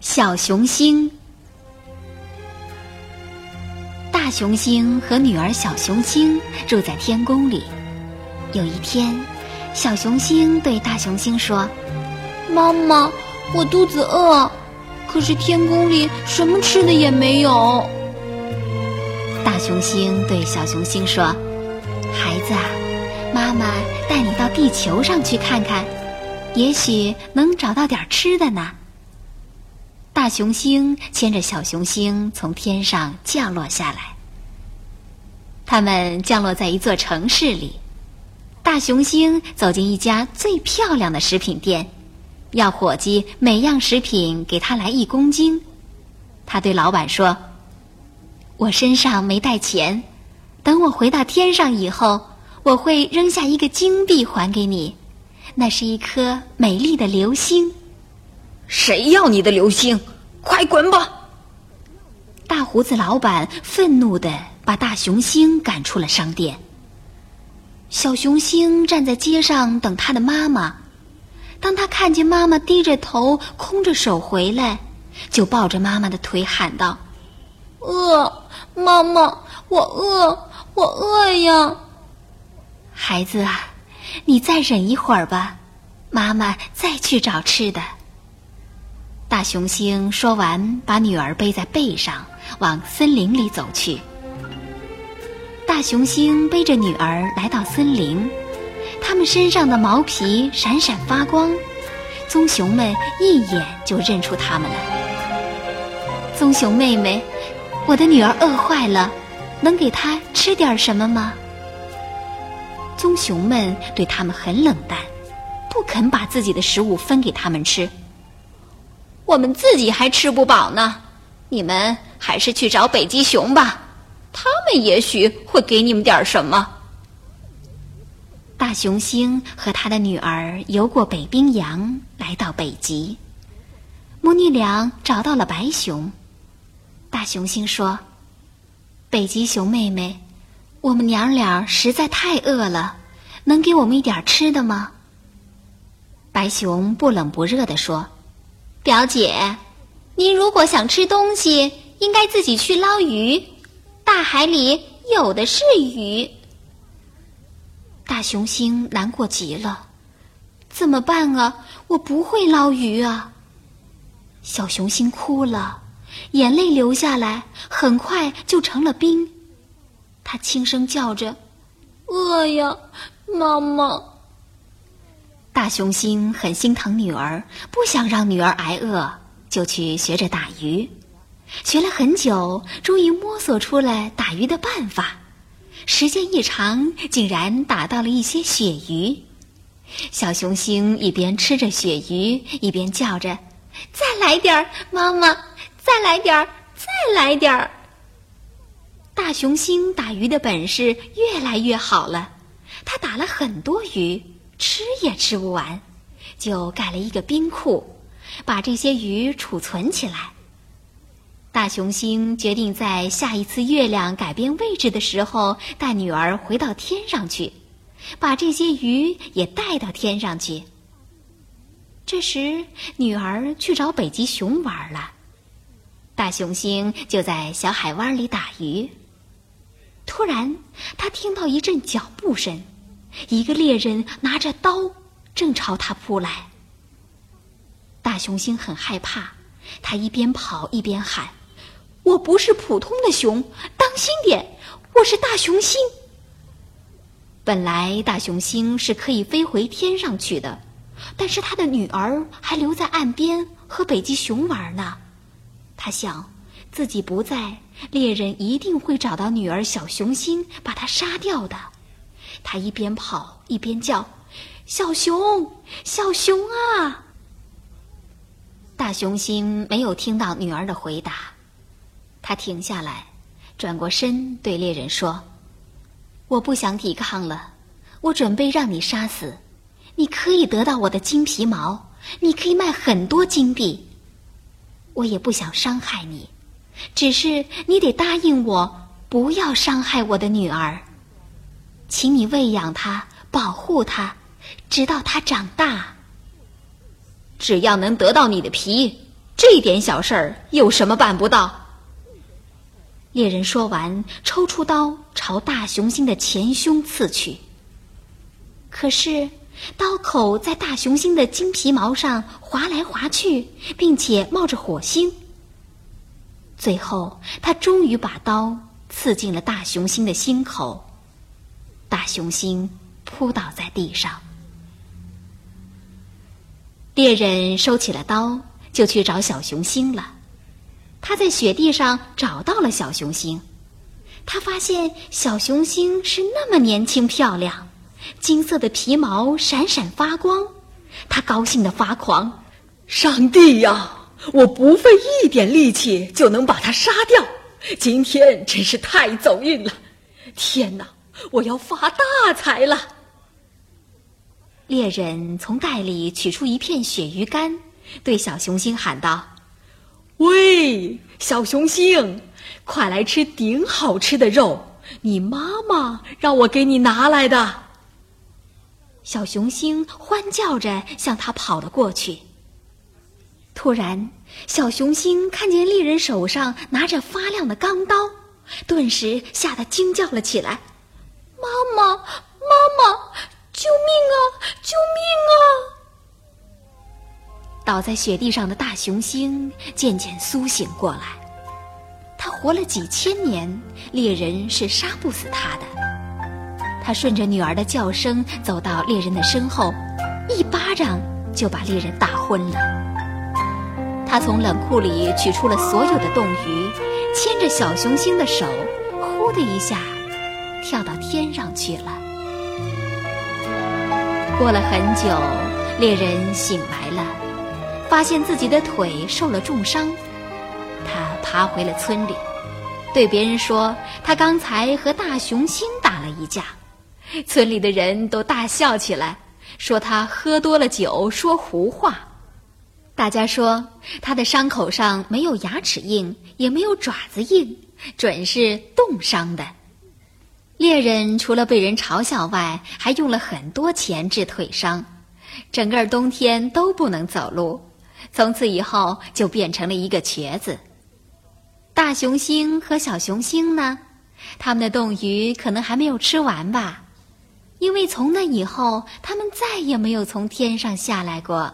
小熊星。大熊星和女儿小熊星住在天宫里。有一天，小熊星对大熊星说：“妈妈，我肚子饿，可是天宫里什么吃的也没有。”大熊星对小熊星说：“孩子啊，妈妈带你到地球上去看看，也许能找到点吃的呢。”大熊星牵着小熊星从天上降落下来。他们降落在一座城市里。大熊星走进一家最漂亮的食品店，要伙计每样食品给他来一公斤。他对老板说：“我身上没带钱，等我回到天上以后，我会扔下一个金币还给你，那是一颗美丽的流星。”谁要你的流星？快滚吧！大胡子老板愤怒的把大熊星赶出了商店。小熊星站在街上等他的妈妈，当他看见妈妈低着头、空着手回来，就抱着妈妈的腿喊道：“饿，妈妈，我饿，我饿呀！”孩子啊，你再忍一会儿吧，妈妈再去找吃的。大熊星说完，把女儿背在背上，往森林里走去。大熊星背着女儿来到森林，他们身上的毛皮闪闪发光，棕熊们一眼就认出他们了。棕熊妹妹，我的女儿饿坏了，能给她吃点什么吗？棕熊们对他们很冷淡，不肯把自己的食物分给他们吃。我们自己还吃不饱呢，你们还是去找北极熊吧，他们也许会给你们点什么。大熊星和他的女儿游过北冰洋，来到北极，母女俩找到了白熊。大熊星说：“北极熊妹妹，我们娘俩实在太饿了，能给我们一点吃的吗？”白熊不冷不热地说。表姐，您如果想吃东西，应该自己去捞鱼。大海里有的是鱼。大熊星难过极了，怎么办啊？我不会捞鱼啊！小熊星哭了，眼泪流下来，很快就成了冰。他轻声叫着：“饿呀，妈妈。”大熊星很心疼女儿，不想让女儿挨饿，就去学着打鱼。学了很久，终于摸索出了打鱼的办法。时间一长，竟然打到了一些鳕鱼。小熊星一边吃着鳕鱼，一边叫着：“再来点儿，妈妈！再来点儿，再来点儿！”大熊星打鱼的本事越来越好了，他打了很多鱼。吃也吃不完，就盖了一个冰库，把这些鱼储存起来。大熊星决定在下一次月亮改变位置的时候，带女儿回到天上去，把这些鱼也带到天上去。这时，女儿去找北极熊玩了，大熊星就在小海湾里打鱼。突然，他听到一阵脚步声。一个猎人拿着刀，正朝他扑来。大熊星很害怕，他一边跑一边喊：“我不是普通的熊，当心点！我是大熊星。”本来大熊星是可以飞回天上去的，但是他的女儿还留在岸边和北极熊玩呢。他想，自己不在，猎人一定会找到女儿小熊星，把他杀掉的。他一边跑一边叫：“小熊，小熊啊！”大熊星没有听到女儿的回答，他停下来，转过身对猎人说：“我不想抵抗了，我准备让你杀死。你可以得到我的金皮毛，你可以卖很多金币。我也不想伤害你，只是你得答应我，不要伤害我的女儿。”请你喂养它，保护它，直到它长大。只要能得到你的皮，这点小事儿有什么办不到？猎人说完，抽出刀朝大雄星的前胸刺去。可是，刀口在大雄星的金皮毛上划来划去，并且冒着火星。最后，他终于把刀刺进了大雄星的心口，大雄星扑倒在地上。猎人收起了刀，就去找小雄星了。他在雪地上找到了小雄星，他发现小雄星是那么年轻漂亮，金色的皮毛闪闪发光，他高兴的发狂：“上帝呀，我不费一点力气就能把它杀掉，今天真是太走运了！天哪，我要发大财了！”猎人从袋里取出一片鳕鱼干，对小雄星喊道。喂，小雄星，快来吃顶好吃的肉！你妈妈让我给你拿来的。小雄星欢叫着向他跑了过去。突然，小雄星看见猎人手上拿着发亮的钢刀，顿时吓得惊叫了起来：“妈妈，妈妈，救命啊！救命啊！”倒在雪地上的大雄星渐渐苏醒过来。他活了几千年，猎人是杀不死他的。他顺着女儿的叫声走到猎人的身后，一巴掌就把猎人打昏了。他从冷库里取出了所有的冻鱼，牵着小雄星的手，呼的一下跳到天上去了。过了很久，猎人醒来了。发现自己的腿受了重伤，他爬回了村里，对别人说他刚才和大雄星打了一架。村里的人都大笑起来，说他喝多了酒说胡话。大家说他的伤口上没有牙齿印，也没有爪子印，准是冻伤的。猎人除了被人嘲笑外，还用了很多钱治腿伤，整个冬天都不能走路。从此以后，就变成了一个瘸子。大雄星和小雄星呢？他们的冻鱼可能还没有吃完吧，因为从那以后，他们再也没有从天上下来过。